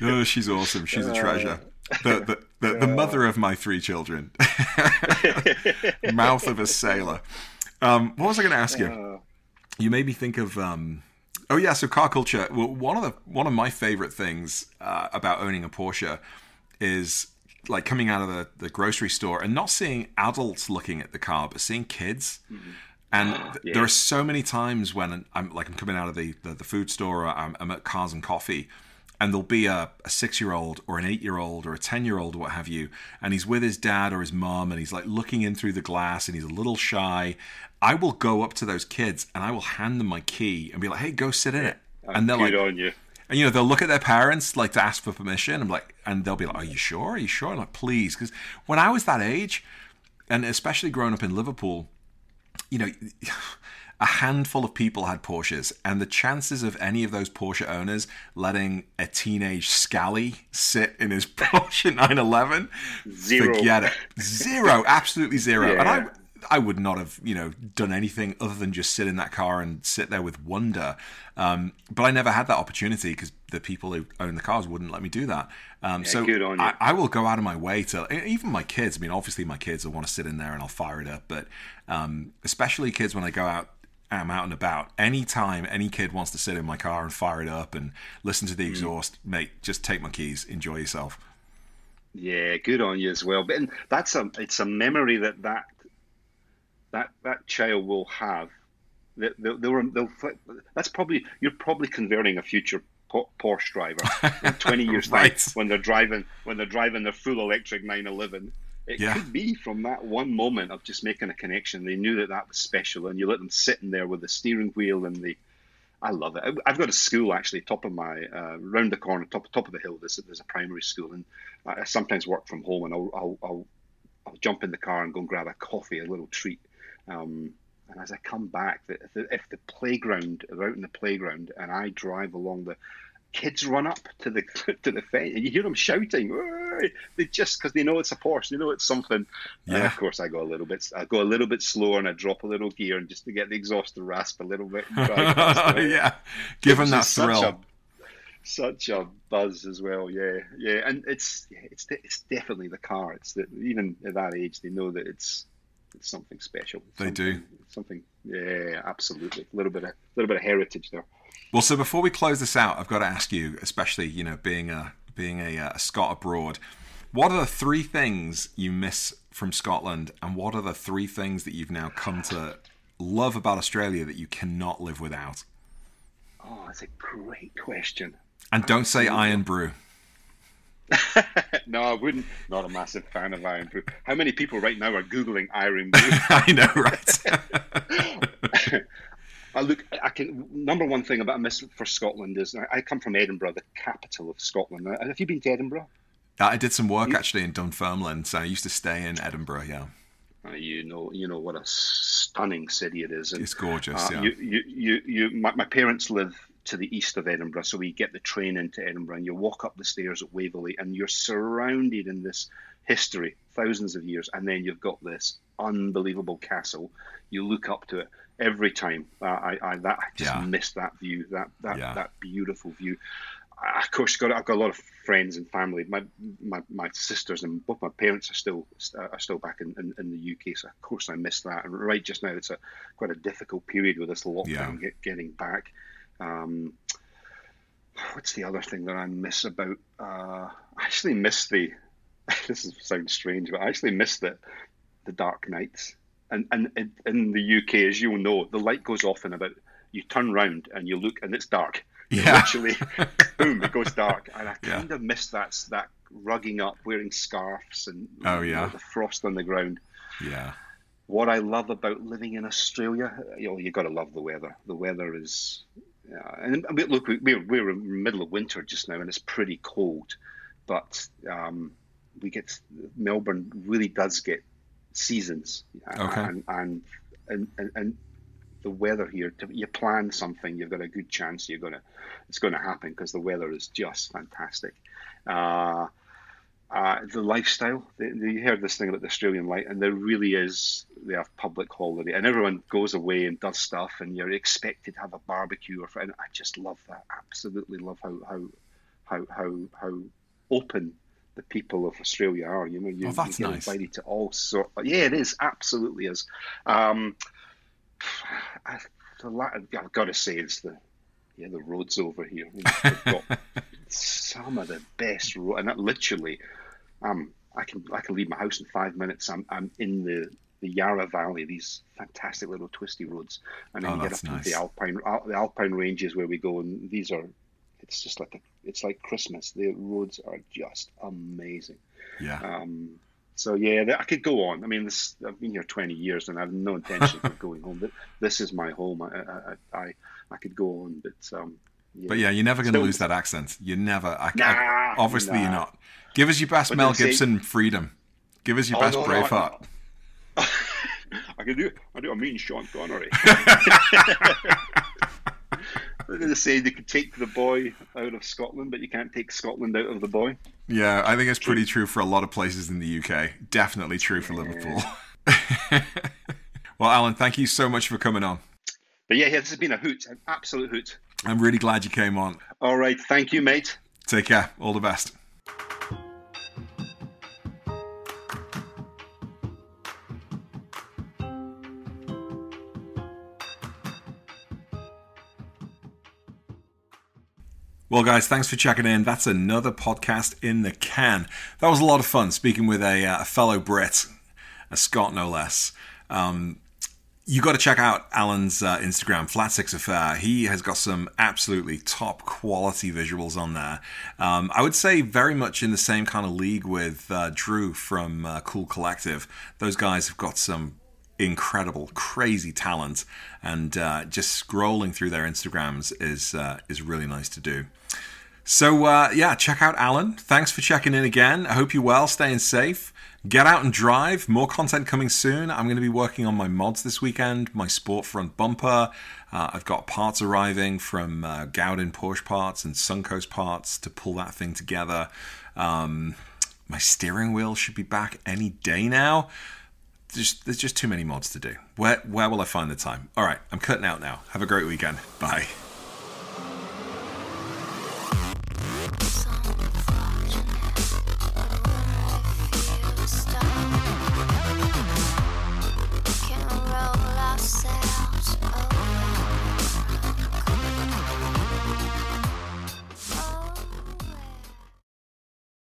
oh, she's awesome. She's a treasure. Uh, The, the, the, the mother of my three children. Mouth of a sailor. Um, what was I going to ask you? Uh, you made me think of. Um, oh yeah, so car culture. Well, one of the one of my favorite things uh, about owning a Porsche is like coming out of the, the grocery store and not seeing adults looking at the car, but seeing kids. Mm-hmm. And th- yeah. there are so many times when I'm like I'm coming out of the the, the food store, or I'm, I'm, at Cars and Coffee, and there'll be a, a six year old or an eight year old or a ten year old or what have you, and he's with his dad or his mom, and he's like looking in through the glass, and he's a little shy. I will go up to those kids and I will hand them my key and be like, "Hey, go sit in it." And they're like, on you. And you know they'll look at their parents like to ask for permission. I'm like, and they'll be like, "Are you sure? Are you sure?" I'm like, "Please," because when I was that age, and especially growing up in Liverpool, you know, a handful of people had Porsches, and the chances of any of those Porsche owners letting a teenage scally sit in his Porsche 911, zero. forget it, zero, absolutely zero. Yeah. And I I would not have, you know, done anything other than just sit in that car and sit there with wonder. Um, but I never had that opportunity because the people who own the cars wouldn't let me do that. Um, Yeah, so good on you. I, I will go out of my way to even my kids. I mean, obviously my kids will want to sit in there and I'll fire it up, but um, especially kids when I go out. I'm out and about. Anytime any kid wants to sit in my car and fire it up and listen to Mm. the exhaust, mate, just take my keys, enjoy yourself. Yeah, good on you as well. But that's a it's a memory that that that that child will have. That they'll, they'll, they'll, that's probably you're probably converting a future Porsche driver in 20 years Right. time when they're driving when they're driving their full electric 911. It Yeah. could be from that one moment of just making a connection. They knew that that was special, and you let them sit in there with the steering wheel and the. I love it. I've got a school actually, top of my uh, round the corner, top top of the hill. There's there's a primary school, and I sometimes work from home, and I'll I'll, I'll, I'll jump in the car and go and grab a coffee, a little treat. Um, and as I come back, the, if, the, if the playground, out in the playground, and I drive along the, kids run up to the to the fence, and you hear them shouting. They just because they know it's a Porsche, they know it's something. And Yeah. of course, I go a little bit, I go a little bit slower, and I drop a little gear, and just to get the exhaust to rasp a little bit. and drive past it. yeah, give them that just such thrill. a- Such a buzz as well, yeah, yeah, and it's it's it's definitely the car. It's that even at that age, they know that it's it's something special. They do. Something- Something, yeah, absolutely. A little bit of little bit of heritage there. Well, so before we close this out, I've got to ask you, especially you know, being a being a, uh, a Scot abroad, what are the three things you miss from Scotland, and what are the three things that you've now come to love about Australia that you cannot live without? Oh, that's a great question. And don't say Irn-Bru. no, I wouldn't. Not a massive fan of Irn-Bru. How many people right now are googling Iron Brew? I know, right? I look. I can. Number one thing about miss for Scotland is I, come from Edinburgh, the capital of Scotland. Uh, Have you been to Edinburgh? I did some work actually in Dunfermline, so I used to stay in Edinburgh. Yeah, Uh, you know, you know what a stunning city it is. And, it's gorgeous. uh, yeah, you, you, you, you, my, my parents live to the east of Edinburgh, so we get the train into Edinburgh, and you walk up the stairs at Waverley, and you're surrounded in this history, thousands of years, and then you've got this unbelievable castle. You look up to it every time. Uh, I, I, that, I just Yeah. miss that view, that, that, Yeah. that beautiful view. I, of course, got I've got a lot of friends and family. My my, my sisters and both my parents are still are still back in, in, in the UK, so of course I miss that. And right just now, it's a quite a difficult period with this lockdown Yeah. get, getting back. Um, what's the other thing that I miss about? Uh, I actually miss the. This is, sounds strange, but I actually miss the the dark nights. And and in, in the UK, as you'll know, the light goes off in about. You turn round and you look, and it's dark. Yeah. Literally, boom, it goes dark, and I Yeah. kind of miss that that rugging up, wearing scarves, and Oh, you know, yeah. the frost on the ground yeah, what I love about living in Australia, you know, you got to love the weather. The weather is, yeah, and look, we- we're we're in the middle of winter just now, and it's pretty cold, but um, we get Melbourne really does get seasons, Okay. and and and and. the weather here, to, you plan something, you've got a good chance you're gonna, it's gonna happen because the weather is just fantastic. Uh, uh, the lifestyle. The, the, you heard this thing about the Australian life, and there really is. They have public holiday, and everyone goes away and does stuff, and you're expected to have a barbecue. Or and I just love that. Absolutely love how how how how how open the people of Australia are. You know, you, Oh, that's you get nice. invited to all sort. Yeah, it is absolutely is. Um, I, the, I've got to say, it's the yeah the roads over here. You know, got some of the best road, and that literally, um, I can I can leave my house in five minutes. I'm I'm in the the Yarra Valley, these fantastic little twisty roads, and then Oh, you get up nice. the Alpine the Alpine ranges where we go, and these are. It's just like a, it's like Christmas. The roads are just amazing. yeah. Um, so yeah, I could go on. I mean, this I've been here 20 years and I have no intention of going home. But this is my home. I I, I, I could go on, but um, yeah. But yeah, you're never going to lose that accent. You're never. I, I- Nah, obviously, you're not. Give us your best But Mel then say- Gibson freedom. Give us your Oh, best no, no, Braveheart. I can do I do a mean Sean Connery. To say they could take the boy out of Scotland, but you can't take Scotland out of the boy. Yeah, I think it's pretty true for a lot of places in the UK. Definitely true for Liverpool. Well, Alan, thank you so much for coming on. But yeah, yeah, this has been a hoot, an absolute hoot. I'm really glad you came on. All right. Thank you, mate. Take care. All the best. Well, guys, thanks for checking in. That's another podcast in the can. That was a lot of fun speaking with a, uh, a fellow Brit, a Scot no less. Um, you got to check out Alan's uh, Instagram, Flat Six Affair. He has got some absolutely top quality visuals on there. Um, I would say very much in the same kind of league with uh, Drew from uh, Cool Collective. Those guys have got some incredible, crazy talent, and uh, just scrolling through their Instagrams is uh, is really nice to do. So uh, yeah, check out Alan. Thanks for checking in again. I hope you're well, staying safe. Get out and drive. More content coming soon. I'm going to be working on my mods this weekend. My sport front bumper. Uh, I've got parts arriving from uh, Gaudin Porsche parts and Suncoast parts to pull that thing together. Um, my steering wheel should be back any day now. There's, there's just too many mods to do. Where where will I find the time? All right, I'm cutting out now. Have a great weekend. Bye.